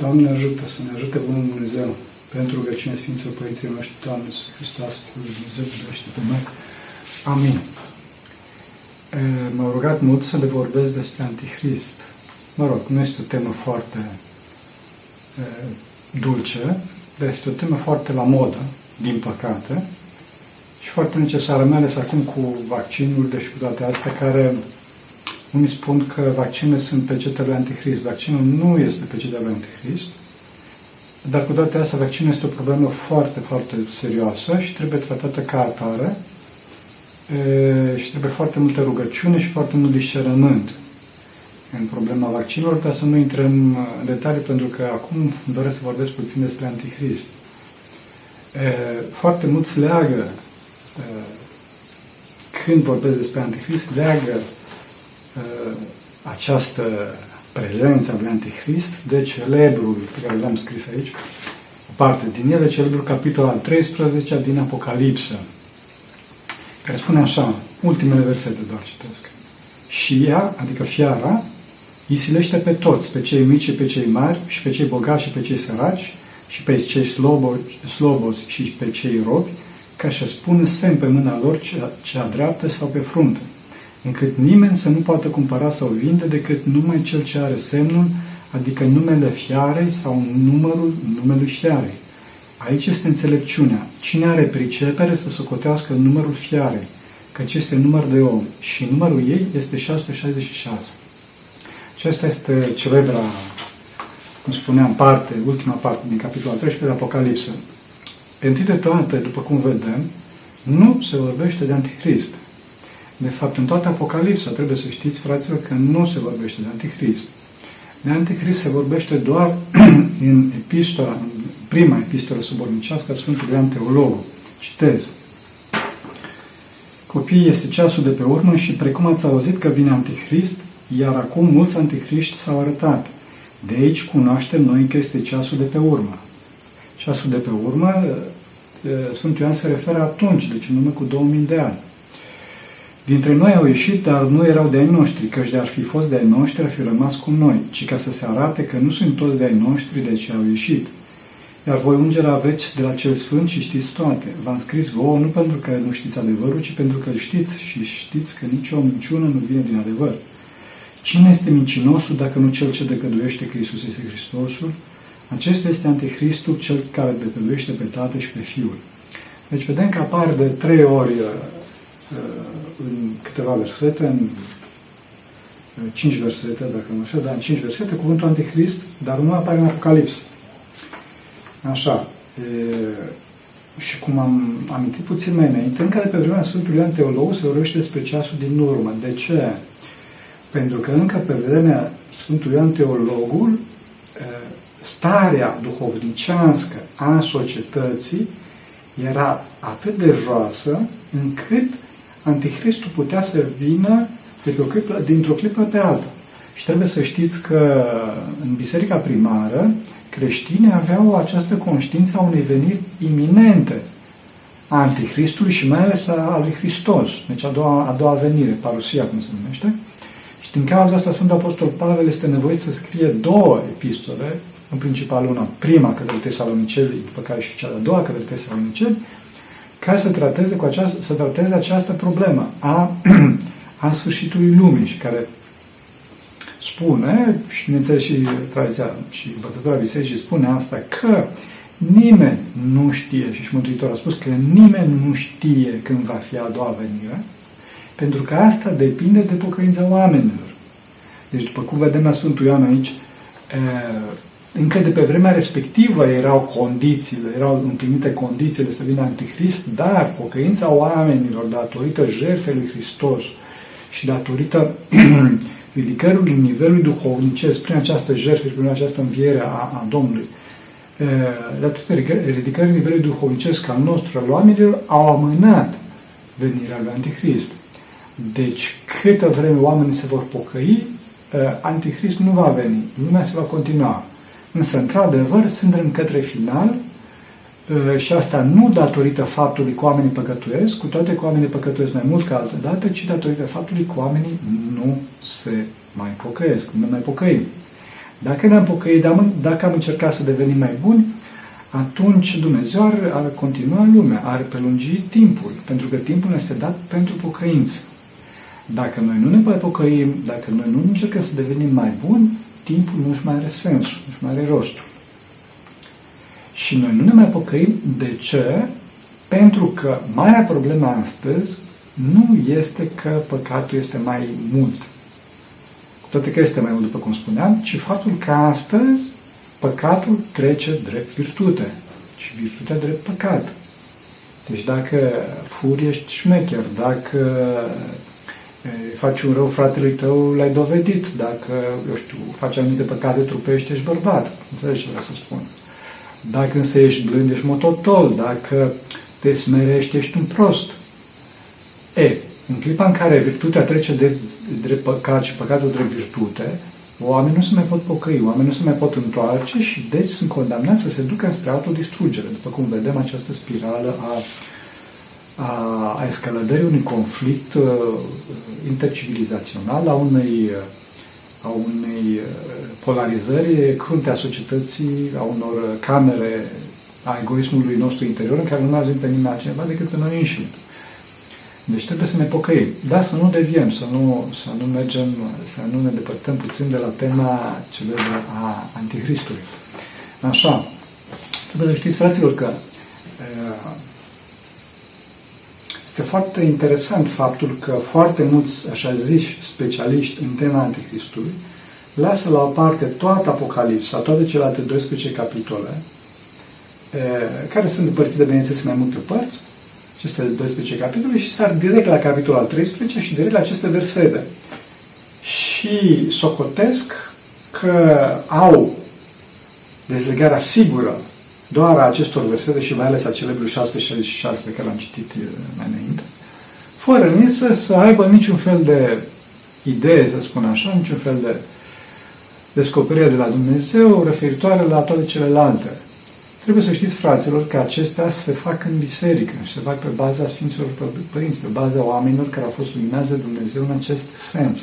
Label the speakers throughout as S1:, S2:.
S1: Doamne ajută să ne ajute Bunul Dumnezeu pentru rugăciunea Sfinților Părinților noștri, Doamne, Iisus Hristos, Fiul Dumnezeu, iubește pe noi. Amin. M-au rugat mult să le vorbesc despre Antichrist. Mă rog, nu este o temă foarte dulce, dar este o temă foarte la modă, din păcate, și foarte necesară, mai ales acum cu vaccinul, deci cu toate astea, care unii spun că vaccinurile sunt pecetele Antichrist. Vaccinul nu este pecetele Antichrist, dar cu toate astea, vaccinul este o problemă foarte, foarte serioasă și trebuie tratată ca atare e, și trebuie foarte multă rugăciune și foarte mult discernământ în problema vaccinurilor, dar să nu intrăm în detalii, pentru că acum doresc să vorbesc puțin despre Antichrist. E, foarte mulți leagă, e, când vorbesc despre Antichrist, leagă Uh, această prezență a lui Antichrist de celebrul pe care l-am scris aici, o parte din el, celebrul capitol al 13 din Apocalipsă, care spune așa, ultimele versete doar citesc. Și ea, adică fiara, îi silește pe toți, pe cei mici și pe cei mari, și pe cei bogați și pe cei săraci, și pe cei slobozi și pe cei robi, ca să spună semn pe mâna lor cea, cea dreaptă sau pe frunte încât nimeni să nu poată cumpăra sau vinde decât numai cel ce are semnul, adică numele fiarei sau numărul numelui fiarei. Aici este înțelepciunea. Cine are pricepere să socotească numărul fiarei, căci este număr de om și numărul ei este 666. Aceasta este celebra, cum spuneam, parte, ultima parte din capitolul 13 de Apocalipsă. Întâi de toate, după cum vedem, nu se vorbește de Antichrist. De fapt, în toată Apocalipsa trebuie să știți, fraților, că nu se vorbește de Antichrist. De Antichrist se vorbește doar în epistola, în prima epistolă subornicească a Sfântului Ioan Teologul. Citez. Copiii este ceasul de pe urmă și precum ați auzit că vine Antichrist, iar acum mulți antichriști s-au arătat. De aici cunoaștem noi că este ceasul de pe urmă. Ceasul de pe urmă, Sfântul Ioan se referă atunci, deci în urmă cu 2000 de ani. Dintre noi au ieșit, dar nu erau de-ai noștri, căci de-ar fi fost de-ai noștri, ar fi rămas cu noi, ci ca să se arate că nu sunt toți de-ai noștri, de ce au ieșit. Iar voi, îngeri, aveți de la cel Sfânt și știți toate. V-am scris vouă nu pentru că nu știți adevărul, ci pentru că știți și știți că nicio minciună nu vine din adevăr. Cine este mincinosul dacă nu cel ce decăduiește că Isus este Hristosul? Acesta este Anticristul, cel care decăduiește pe Tatăl și pe Fiul. Deci vedem că apare de trei ori în câteva versete, în cinci versete, dacă nu așa, dar în cinci versete, cuvântul Antichrist, dar nu apare în Apocalips. Așa. E, și cum am amintit puțin mai înainte, încă de pe vremea Sfântului Ioan Teologul se vorbește despre ceasul din urmă. De ce? Pentru că încă pe vremea Sfântului Ioan Teologul, starea duhovnicească a societății era atât de joasă încât Anticristul putea să vină de pe o clipă, dintr-o clipă pe alta. Și trebuie să știți că în biserica primară, creștinii aveau această conștiință a unei veniri iminente a Antichristului și mai ales a lui Hristos, deci a doua, a doua venire, parusia, cum se numește. Și din cauza asta Sfântul Apostol Pavel este nevoit să scrie două epistole, în principal una, prima către Tesaloniceli, după care și cea de-a doua către Tesaloniceli, ca să trateze, cu această, să trateze această problemă a, a sfârșitului lumii și care spune, și bineînțeles și tradiția și învățătura bisericii spune asta, că nimeni nu știe, și Mântuitorul a spus că nimeni nu știe când va fi a doua venire, pentru că asta depinde de pocăința oamenilor. Deci, după cum vedem la Sfântul Ioan aici, încă de pe vremea respectivă erau condițiile, erau împlinite condițiile să vină Antichrist, dar pocăința oamenilor datorită jertfei lui Hristos și datorită ridicării nivelului duhovnicesc prin această jertfă prin această înviere a, a Domnului, datorită ridicării nivelului duhovnicesc al nostru al oamenilor, au amânat venirea lui Antichrist. Deci, câtă vreme oamenii se vor pocăi, Antichrist nu va veni. Lumea se va continua. Însă, într-adevăr, suntem către final ă, și asta nu datorită faptului că oamenii păcătuiesc, cu toate că oamenii păcătuiesc mai mult ca altă dată, ci datorită faptului că oamenii nu se mai pocăiesc, nu mai pocăim. Dacă ne-am pocăit, dacă am încercat să devenim mai buni, atunci Dumnezeu ar, ar continua lumea, ar prelungi timpul, pentru că timpul este dat pentru pocăință. Dacă noi nu ne mai pocăim, dacă noi nu încercăm să devenim mai buni, timpul nu-și mai are sensul, nu-și mai are rostul. Și noi nu ne mai pocăim. De ce? Pentru că marea problemă astăzi nu este că păcatul este mai mult. Cu toate că este mai mult, după cum spuneam, ci faptul că astăzi păcatul trece drept virtute și virtutea drept păcat. Deci dacă furi, ești șmecher, dacă faci un rău fratelui tău, l-ai dovedit. Dacă, eu știu, faci anumite păcate trupești, ești bărbat. Înțelegi ce vreau să spun? Dacă însă ești blând, ești mototol. Dacă te smerești, ești un prost. E, în clipa în care virtutea trece de, de păcat și păcatul de virtute, oamenii nu se mai pot pocăi, oamenii nu se mai pot întoarce și deci sunt condamnați să se ducă spre autodistrugere, după cum vedem această spirală a, a, a escaladării unui conflict uh, intercivilizațional, a unei, a unei uh, polarizări crunte a societății, a unor camere a egoismului nostru interior în care nu mai pe nimeni altcineva decât pe noi înșine. Deci trebuie să ne pocăim. Dar să nu deviem, să nu, să nu mergem, să nu ne depărtăm puțin de la tema celebră a Antichristului. Așa. Trebuie să știți, fraților, că este foarte interesant faptul că foarte mulți, așa ziși, specialiști în tema Antichristului, lasă la o parte toată Apocalipsa, toate celelalte 12 capitole, care sunt împărțite, bineînțeles, în mai multe părți, aceste 12 capitole și sar direct la capitolul al 13 și direct la aceste versete. Și socotesc că au dezlegarea sigură doar a acestor versete și mai ales a celebrul 666 pe care l-am citit eh, mai înainte, fără însă să aibă niciun fel de idee, să spun așa, niciun fel de descoperire de la Dumnezeu referitoare la toate celelalte. Trebuie să știți, fraților, că acestea se fac în biserică, se fac pe baza Sfinților Părinți, pe baza oamenilor care au fost luminați de Dumnezeu în acest sens.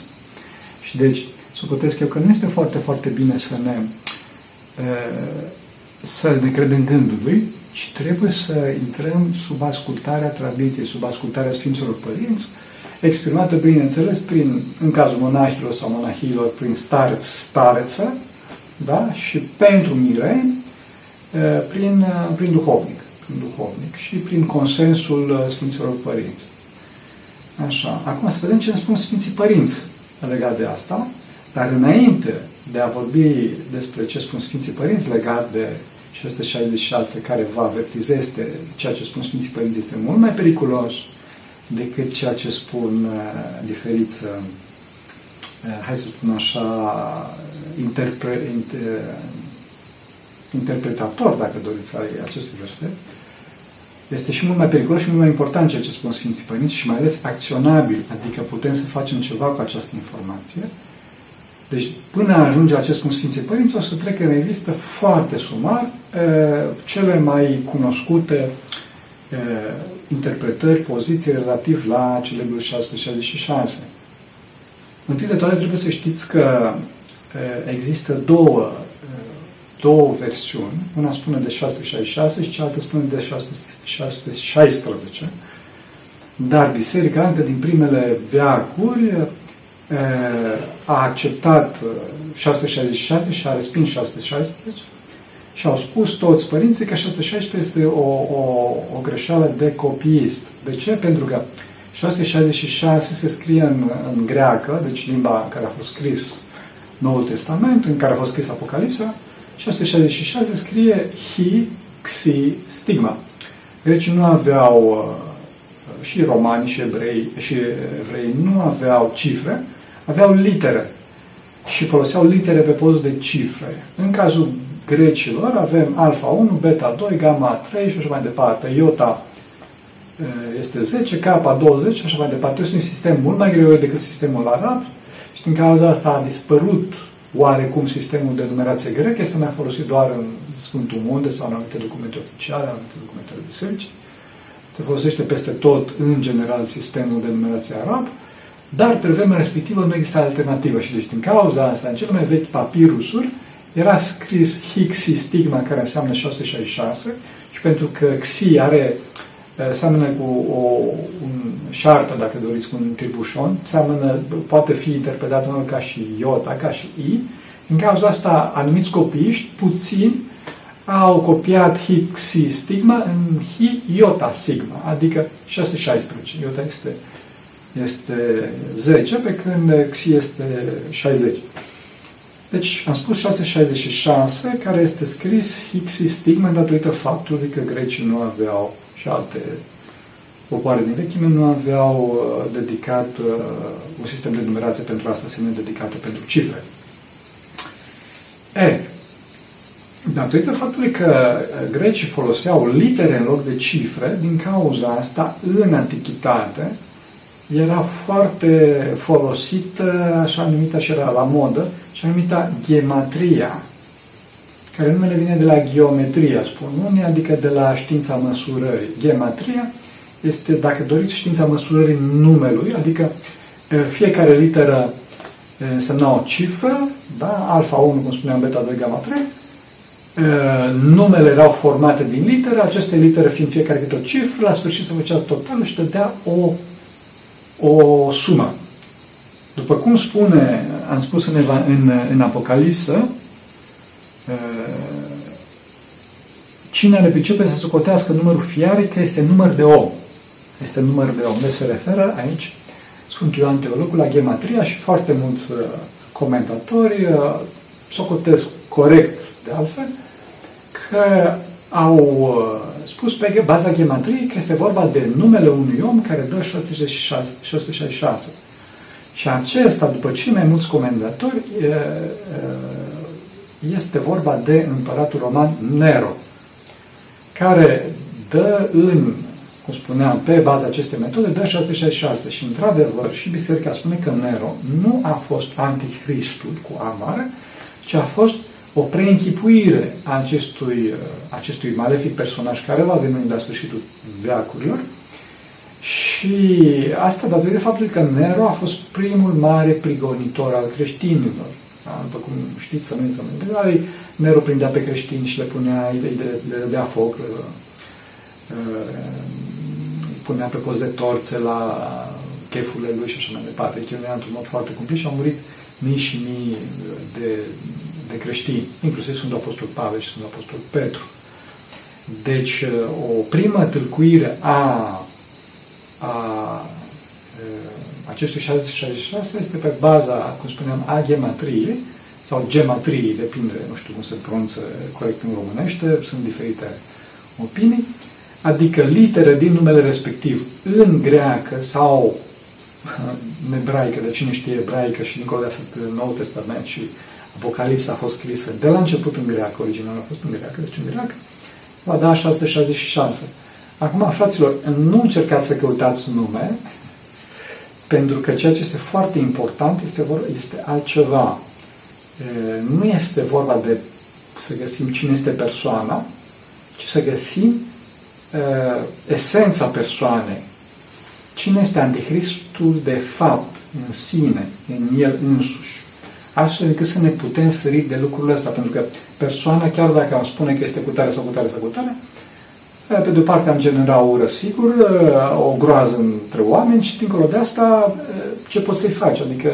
S1: Și deci, supotesc eu că nu este foarte, foarte bine să ne, să ne credem gândului, ci trebuie să intrăm sub ascultarea tradiției, sub ascultarea Sfinților Părinți, exprimată, bineînțeles, prin, în cazul monahilor sau monahilor, prin stareț, stareță, da? și pentru mireni, prin, prin duhovnic, prin duhovnic și prin consensul Sfinților Părinți. Așa. Acum să vedem ce îmi spun Sfinții Părinți legat de asta, dar înainte de a vorbi despre ce spun Sfinții Părinți legat de 666 care vă avertize, este ceea ce spun Sfinții Părinți este mult mai periculos decât ceea ce spun uh, diferiți, uh, hai să spun așa, interpre, inter, interpretator, dacă doriți, al acestui verset, este și mult mai periculos și mult mai important ceea ce spun Sfinții Părinți și mai ales acționabil, adică putem să facem ceva cu această informație. Deci, până ajunge acest spun Sfinții Părinți, o să trec în revistă foarte sumar cele mai cunoscute interpretări, poziții relativ la celebrul 666. Întâi de toate trebuie să știți că există două două versiuni. Una spune de 666 și cealaltă spune de 616. Dar Biserica, încă din primele veacuri, a acceptat 666 și a respins 616 și au spus toți părinții că 616 este o, o, o greșeală de copiist. De ce? Pentru că 666 se scrie în, în greacă, deci limba în care a fost scris Noul Testament, în care a fost scris Apocalipsa, 666 scrie hi, xi, stigma. Grecii nu aveau, uh, și romani și evrei, și evrei nu aveau cifre, aveau litere și foloseau litere pe post de cifre. În cazul grecilor avem alfa 1, beta 2, gamma 3 și așa mai departe. Iota uh, este 10, K 20 și așa mai departe. Este un sistem mult mai greu decât sistemul arab și din cauza asta a dispărut oarecum sistemul de numerație grec este mai folosit doar în Sfântul Munte sau în anumite documente oficiale, în anumite documente de biserici. Se folosește peste tot, în general, sistemul de numerație arab, dar pe vremea respectivă nu există alternativă și deci din cauza asta, în cele mai vechi papirusuri, era scris Hixi stigma, care înseamnă 666, și pentru că Xi are, seamănă cu o un șartă, dacă doriți, cu un tribușon, seamănă, poate fi interpretat unul ca și iota, ca și i. În cauza asta, anumiți copiiști, puțin, au copiat Hixi stigma în Hi iota sigma, adică 616. Iota este, este 10, pe când Xi este 60. Deci am spus 666, care este scris Hixi stigma datorită faptului că grecii nu aveau și alte popoare din vechime nu aveau uh, dedicat uh, un sistem de numerație pentru asta, semne dedicate pentru cifre. E, datorită faptului că uh, grecii foloseau litere în loc de cifre, din cauza asta, în antichitate, era foarte folosită, așa numită și era la modă, așa numită gematria, care numele vine de la geometria, spun unii, adică de la știința măsurării. Gematria este, dacă doriți, știința măsurării numelui, adică fiecare literă însemna o cifră, da? alfa 1, cum spuneam, beta 2, gamma 3, numele erau formate din litere, aceste litere fiind fiecare câte o cifră, la sfârșit se făcea totalul și dădea o, o sumă. După cum spune, am spus în, în, în Apocalisă, cine le pricepe să socotească numărul fiarei, că este număr de om. Este număr de om. Deci se referă aici Sfânt Ioan Teologul la gematria și foarte mulți uh, comentatori uh, socotesc corect, de altfel, că au uh, spus pe baza gematriei că este vorba de numele unui om care dă 666. 666. Și acesta, după cei mai mulți comentatori, este vorba de împăratul roman Nero, care dă în cum spuneam, pe baza acestei metode, dă 666. Și, într-adevăr, și Biserica spune că Nero nu a fost anticristul cu amare, ci a fost o preînchipuire a acestui, acestui malefic personaj care va veni la sfârșitul veacurilor. Și asta datorită faptului că Nero a fost primul mare prigonitor al creștinilor. Da? După cum știți, să nu intrăm în detalii, Nero prindea pe creștini și le punea, le, le, le dădea foc, le, punea pe post de torțe la chefurile lui și așa mai departe. Chinuia într-un mod foarte cumplit și au murit mii și mii de, de creștini, inclusiv sunt Apostol Pavel și sunt Apostol Petru. Deci, o primă tâlcuire a, a acestui 666 este pe baza, cum spuneam, a gematriei, sau gematriei, depinde, nu știu cum se pronunță corect în românește, sunt diferite opinii, adică litere din numele respectiv în greacă sau în ebraică, de cine știe ebraică și dincolo de atât Nou Testament și Apocalipsa a fost scrisă de la început în greacă, original a fost în greacă, deci în greacă, va da 666. Acum, fraților, nu încercați să căutați nume, pentru că ceea ce este foarte important este, vor, este altceva. Nu este vorba de să găsim cine este persoana, ci să găsim uh, esența persoanei. Cine este Anticristul de fapt, în sine, în el însuși. Astfel încât să ne putem feri de lucrurile astea, pentru că persoana, chiar dacă am spune că este cu tare sau cu tare sau cu tare, pe de o parte am generat o ură sigur, o groază între oameni și dincolo de asta, ce poți să-i faci? Adică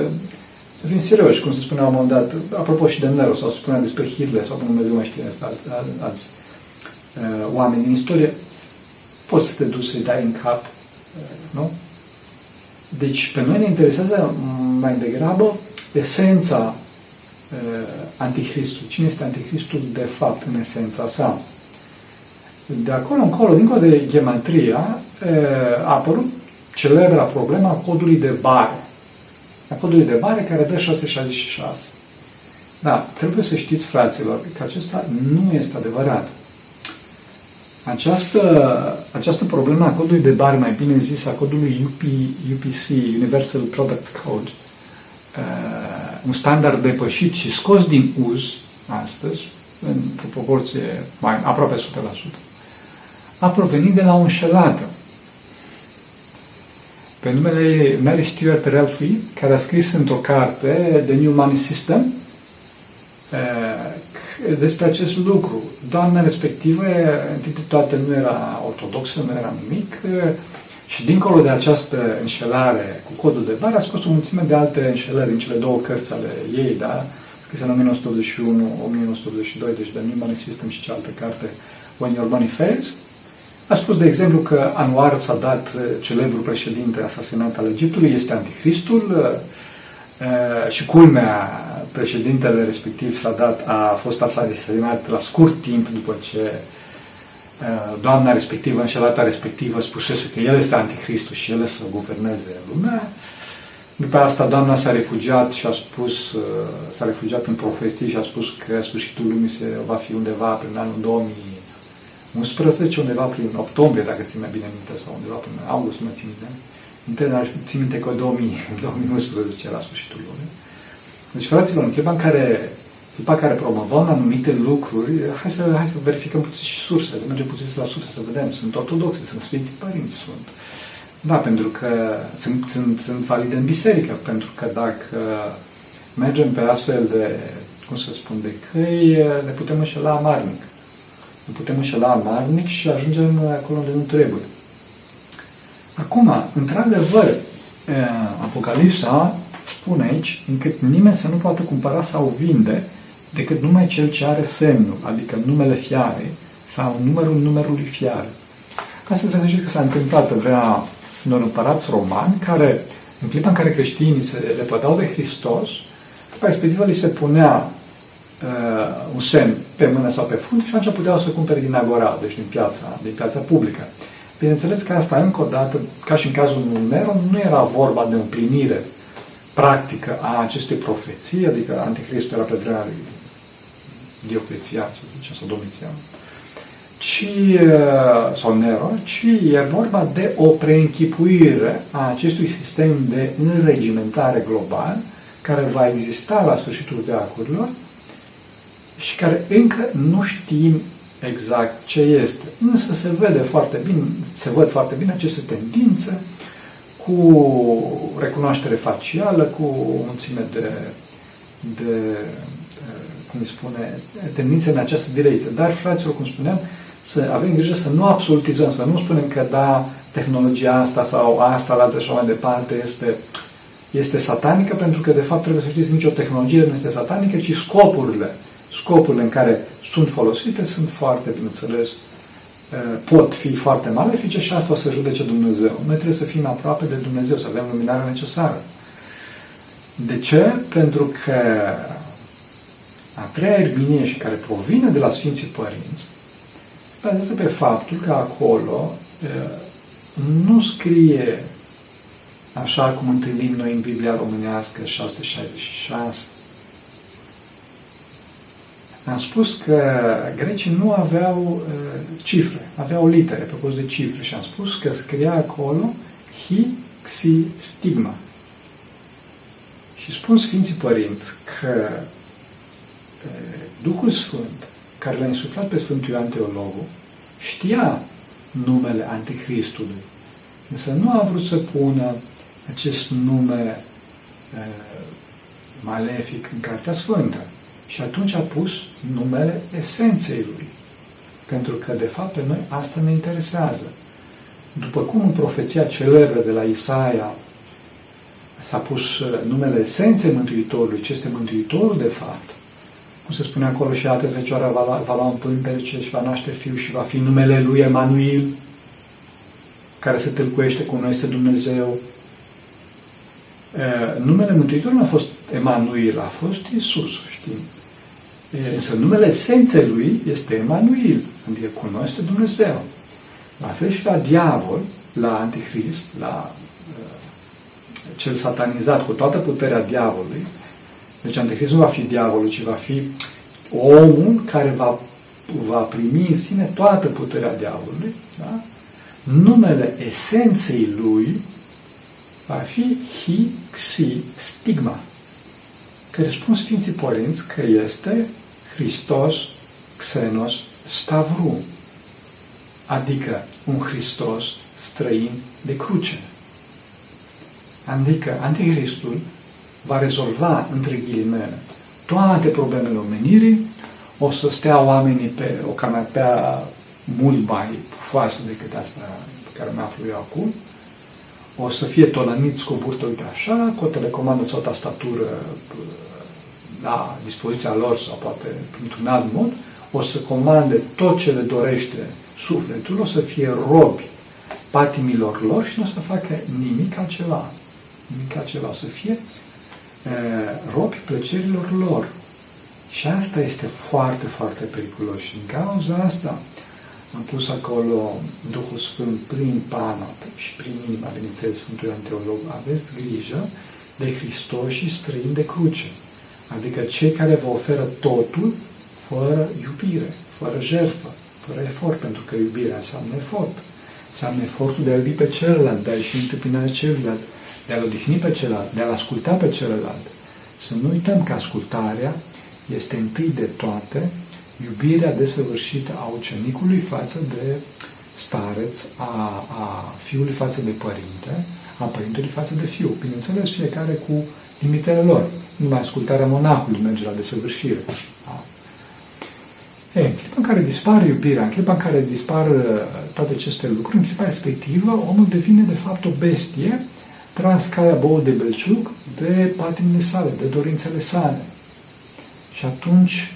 S1: să fim serioși, cum se spunea la un moment dat, apropo și de Nero, sau se spunea despre Hitler, sau cum Dumnezeu mai știe alți, alți oameni din istorie, poți să te duci să-i dai în cap, nu? Deci, pe noi ne interesează mai degrabă esența uh, Antichristului. Cine este Anticristul de fapt în esența sa? De acolo încolo, dincolo de gematria, uh, a apărut celebra problema codului de bare. A codului de bare care dă 666. Da, trebuie să știți, fraților, că acesta nu este adevărat. Această, această problemă a codului de bari, mai bine zis, a codului UP, UPC, Universal Product Code, uh, un standard depășit și scos din uz astăzi, în proporție mai aproape 100%, a provenit de la o înșelată pe numele Mary Stuart Relfie, care a scris într-o carte, The New Money System, uh, despre acest lucru. Doamna respectivă, întâi de toate, nu era ortodoxă, nu era nimic și dincolo de această înșelare cu codul de bară, a scos o mulțime de alte înșelări în cele două cărți ale ei, da? scrise în 1981, 1982, deci The New Money System și cealaltă carte, When Your Money Fails. A spus, de exemplu, că Anwar Sadat, celebrul președinte asasinat al Egiptului, este anticristul uh, și culmea, președintele respectiv Sadat a fost asasinat la scurt timp după ce uh, doamna respectivă, înșelata respectivă, spusese că el este anticristul și el să guverneze lumea. După asta doamna s-a refugiat și a spus, uh, s-a refugiat în profeții și a spus că sfârșitul lumii se va fi undeva prin anul 2011, undeva prin octombrie, dacă țin bine minte, sau undeva prin august, nu țin minte. Minte, țin minte că 2000, 2011 era sfârșitul lumii. Deci, fraților, în clipa în care, clipa în care promovăm anumite lucruri, hai să, hai să verificăm puțin și sursele, mergem puțin la surse să vedem. Sunt ortodoxe, sunt Sfinții Părinți, sunt da, pentru că sunt, sunt, sunt valide în biserică, pentru că dacă mergem pe astfel de, cum să spun, de căi, ne putem înșela amarnic. Ne putem înșela amarnic și ajungem acolo unde nu trebuie. Acum, într-adevăr, Apocalipsa spune aici încât nimeni să nu poată cumpăra sau vinde decât numai cel ce are semnul, adică numele fiarei sau numărul numerului fiare. Asta trebuie să știți că s-a întâmplat pe vremea unor împărați romani care, în clipa în care creștinii se lepădau de Hristos, după respectivă li se punea uh, un semn pe mână sau pe frunte și atunci puteau să cumpere din agora, deci din piața, din piața publică. Bineînțeles că asta, încă o dată, ca și în cazul lui Nero, nu era vorba de împlinire practică a acestei profeții, adică Anticristul era pe vremea lui Dioclețian, să zicem, sau Domitian ci, sau Nero, ci e vorba de o preînchipuire a acestui sistem de înregimentare global care va exista la sfârșitul veacurilor și care încă nu știm exact ce este. Însă se vede foarte bine, se văd foarte bine aceste tendințe cu recunoaștere facială, cu o mulțime de, de cum îi spune, tendințe în această direcție. Dar, fraților, cum spuneam, să avem grijă să nu absolutizăm, să nu spunem că da, tehnologia asta sau asta, la și mai departe este, este satanică, pentru că de fapt trebuie să știți, nicio tehnologie nu este satanică, ci scopurile, scopurile în care sunt folosite sunt foarte, bineînțeles, pot fi foarte malefice și asta o să judece Dumnezeu. Noi trebuie să fim aproape de Dumnezeu, să avem luminarea necesară. De ce? Pentru că a treia erminie și care provine de la Sfinții Părinți bazează pe faptul că acolo nu scrie așa cum întâlnim noi în Biblia românească 666. Am spus că grecii nu aveau cifre, aveau litere pe post de cifre și am spus că scria acolo hi, xi, stigma. Și spun Sfinții Părinți că Duhul Sfânt care l-a insuflat pe Sfântul Ioan Teologul, știa numele Antichristului, însă nu a vrut să pună acest nume uh, malefic în Cartea Sfântă. Și atunci a pus numele esenței lui. Pentru că, de fapt, pe noi asta ne interesează. După cum în profeția celebră de la Isaia s-a pus numele esenței Mântuitorului, ce este Mântuitorul, de fapt, cum se spune acolo, și iată Fecioara va lua, va lua un pântece și va naște fiu și va fi numele lui Emanuel, care se tâlcuiește cu noi, este Dumnezeu. E, numele Mântuitorului nu a fost Emanuel, a fost Isus, știm. E, însă numele esenței lui este Emanuel, adică cu noi este Dumnezeu. La fel și la diavol, la antichrist, la uh, cel satanizat cu toată puterea diavolului, deci Antichrist nu va fi diavolul, ci va fi omul care va, va primi în sine toată puterea diavolului. Da? Numele esenței lui va fi hi, xi, stigma. Care spun Sfinții Părinți că este Hristos, Xenos, Stavru. Adică un Hristos străin de cruce. Adică Antichristul va rezolva, între ghilimele, toate problemele omenirii, o să stea oamenii pe o canapea mult mai pufoasă decât asta pe care mă aflu eu acum, o să fie tolăniți cu o burtă, uite așa, cu o telecomandă sau o tastatură la dispoziția lor sau poate printr-un alt mod, o să comande tot ce le dorește sufletul, o să fie robi patimilor lor și nu o să facă nimic altceva. Nimic altceva. O să fie e, robi plăcerilor lor. Și asta este foarte, foarte periculos. Și din cauza asta am pus acolo Duhul Sfânt prin pana și prin inima, bineînțeles, Sfântul Ioan Teolog. Aveți grijă de Hristos și străini de cruce. Adică cei care vă oferă totul fără iubire, fără jertfă, fără efort, pentru că iubirea înseamnă efort. Înseamnă efortul de a iubi pe celălalt, de a ieși întâmpinarea celuilalt, de a-l odihni pe celălalt, de a-l asculta pe celălalt. Să nu uităm că ascultarea este întâi de toate iubirea desăvârșită a ucenicului față de stareț, a, a fiului față de părinte, a părintelui față de fiu. Bineînțeles, fiecare cu limitele lor. Numai ascultarea monahului merge la desăvârșire. Da? E, în clipa în care dispare iubirea, în clipa în care dispar uh, toate aceste lucruri, în clipa respectivă, omul devine de fapt o bestie tras calea bouă de belciug de patimile sale, de dorințele sale. Și atunci,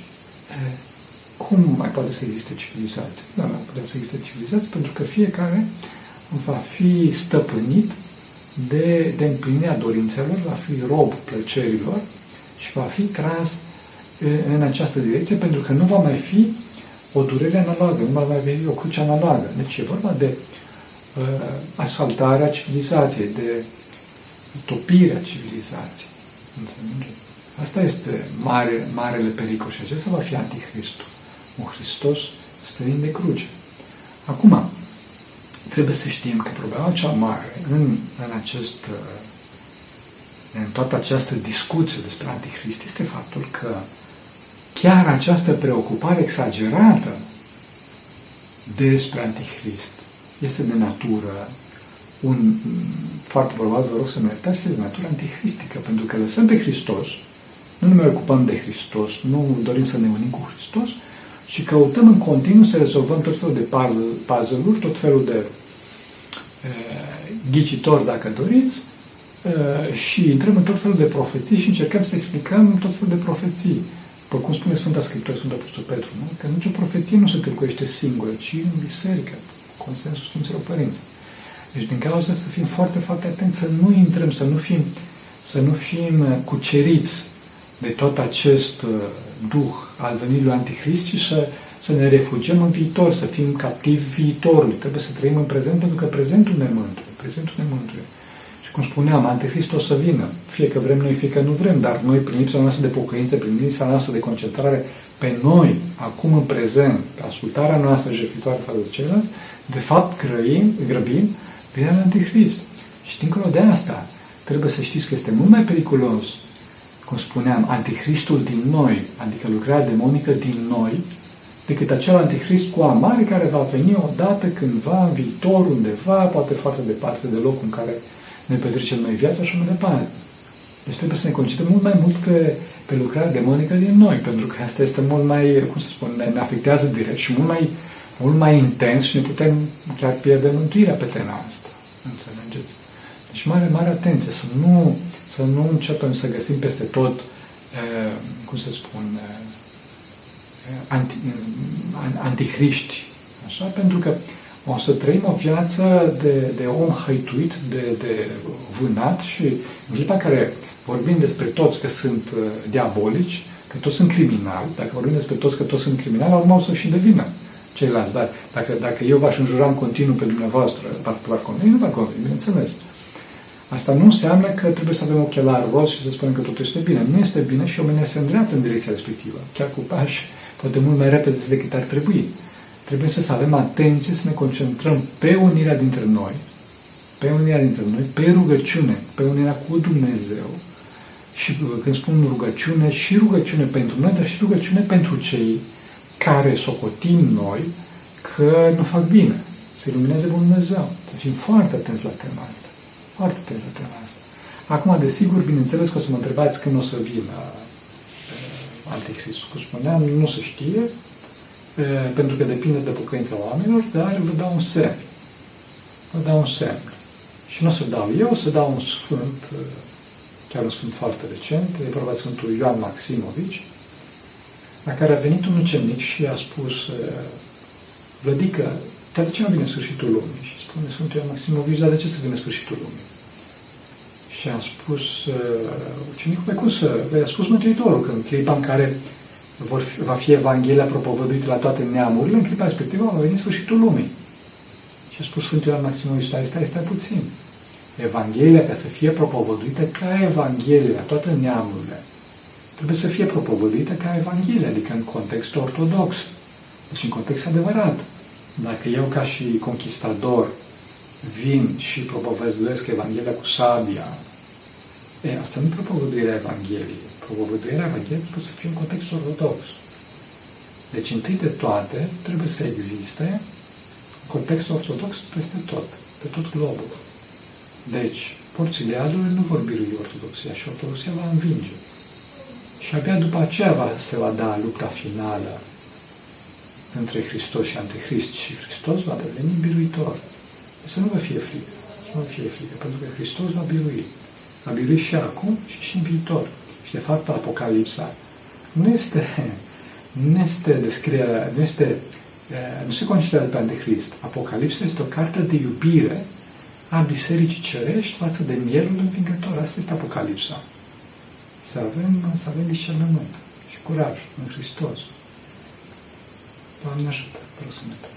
S1: cum mai poate să existe civilizație? Nu mai poate să existe civilizație pentru că fiecare va fi stăpânit de, de împlinirea dorințelor, va fi rob plăcerilor și va fi tras în această direcție pentru că nu va mai fi o durere analogă, nu va mai fi o cruce analogă. Deci e vorba de uh, asfaltarea civilizației, de topirea civilizației. Înțelegeți? Asta este mare, marele pericol și acesta va fi anticristul. Un Hristos străin de cruce. Acum, trebuie să știm că problema cea mare în, în acest în toată această discuție despre Antichrist este faptul că chiar această preocupare exagerată despre Antichrist este de natură un, foarte probabil, vă rog să mă iertați, este de natură antichristică, pentru că lăsăm pe Hristos nu ne mai ocupăm de Hristos, nu dorim să ne unim cu Hristos, și căutăm în continuu să rezolvăm tot felul de puzzle-uri, tot felul de e, ghicitori, dacă doriți, e, și intrăm în tot felul de profeții și încercăm să explicăm tot felul de profeții. După cum spune Sfânta Scriptură, Sfânta Apostol Petru, nu? că nicio profeție nu se tâlcuiește singură, ci în biserică, consensul Sfinților Părinți. Deci din cauza să fim foarte, foarte atenți, să nu intrăm, să nu fim, să nu fim cuceriți de tot acest uh, duh al venirii Antichrist și să, să ne refugiem în viitor, să fim captivi viitorului. Trebuie să trăim în prezent pentru că prezentul ne mântuie. Prezentul ne mântuie. Și cum spuneam, Antichrist o să vină. Fie că vrem noi, fie că nu vrem, dar noi, prin lipsa noastră de pocăință, prin lipsa noastră de concentrare pe noi, acum în prezent, pe ascultarea noastră jefitoare față de ceilalți, de fapt grăim, grăbim vine la Antichrist. Și dincolo de asta, trebuie să știți că este mult mai periculos cum spuneam, anticristul din noi, adică lucrarea demonică din noi, decât acel anticrist cu amare care va veni odată cândva în viitor, undeva, poate foarte departe de locul în care ne petrecem noi viața și mai departe. Deci trebuie să ne concentrăm mult mai mult pe, pe lucrarea demonică din noi, pentru că asta este mult mai, cum să spun, ne, ne afectează direct și mult mai, mult mai intens și ne putem chiar pierde mântuirea pe tema asta. Înțelegeți? Deci mare, mare atenție, să nu să nu începem să găsim peste tot, cum să spun, anti, antihriști. Așa? Pentru că o să trăim o viață de, de om hăituit, de, de vânat și în clipa care vorbim despre toți că sunt diabolici, că toți sunt criminali, dacă vorbim despre toți că toți sunt criminali, la urmă o să și devină ceilalți. Dar dacă, dacă eu v-aș înjura în continuu pe dumneavoastră, v-ar conveni, nu v-ar conveni, bineînțeles. Asta nu înseamnă că trebuie să avem ochelari roz și să spunem că totul este bine. Nu este bine și omenia se îndreaptă în direcția respectivă, chiar cu pași poate mult mai repede decât ar trebui. Trebuie să avem atenție, să ne concentrăm pe unirea dintre noi, pe unirea dintre noi, pe rugăciune, pe unirea cu Dumnezeu. Și când spun rugăciune, și rugăciune pentru noi, dar și rugăciune pentru cei care socotim noi că nu fac bine. Să ilumineze Bunul Dumnezeu. Să fim foarte atenți la tema asta. Foarte tare tema asta. Acum, desigur, bineînțeles că o să mă întrebați când o să vină uh, antichrist. Cum spuneam, nu se știe, pentru că depinde de pocăința oamenilor, dar vă dau un semn. Vă dau un semn. Și nu o să dau eu, o să dau un sfânt, chiar un sfânt foarte recent, e vorba de Sfântul Ioan Maximovici, la care a venit un ucenic și a spus, Vlădică, dar de ce nu vine sfârșitul lumii? Și spune Sfântul Ioan Maximovici, dar de ce să vină sfârșitul lumii? Și am spus, uh, ucenicul, pe cum să, a spus Mântuitorul, că în clipa în care vor fi, va fi Evanghelia propovăduită la toate neamurile, în clipa respectivă va veni sfârșitul lumii. Și a spus Sfântul Ioan Maximovici, stai, stai, stai puțin. Evanghelia, ca să fie propovăduită ca Evanghelia la toate neamurile, trebuie să fie propovăduită ca Evanghelia, adică în context ortodox. Deci în context adevărat. Dacă eu ca și conquistador vin și propovăduiesc Evanghelia cu sabia, e, asta nu e propovăduirea Evangheliei. Propovăduirea Evangheliei trebuie să fie în context ortodox. Deci, întâi de toate, trebuie să existe context ortodox peste tot, pe tot globul. Deci, porțile iadului nu vor birui ortodoxia și ortodoxia va învinge. Și abia după aceea va, se va da lupta finală între Hristos și Antichrist și Hristos va deveni biruitor. Să nu vă fie frică. Să nu vă fie frică, pentru că Hristos va birui. Va birui și acum și și în viitor. Și de fapt Apocalipsa nu este, nu este descrierea, nu este, nu se consideră pe Antichrist. Apocalipsa este o carte de iubire a Bisericii Cerești față de mielul învingător. Asta este Apocalipsa. Să avem, să avem discernământ și curaj în Hristos. Doamne ajută, prosumete.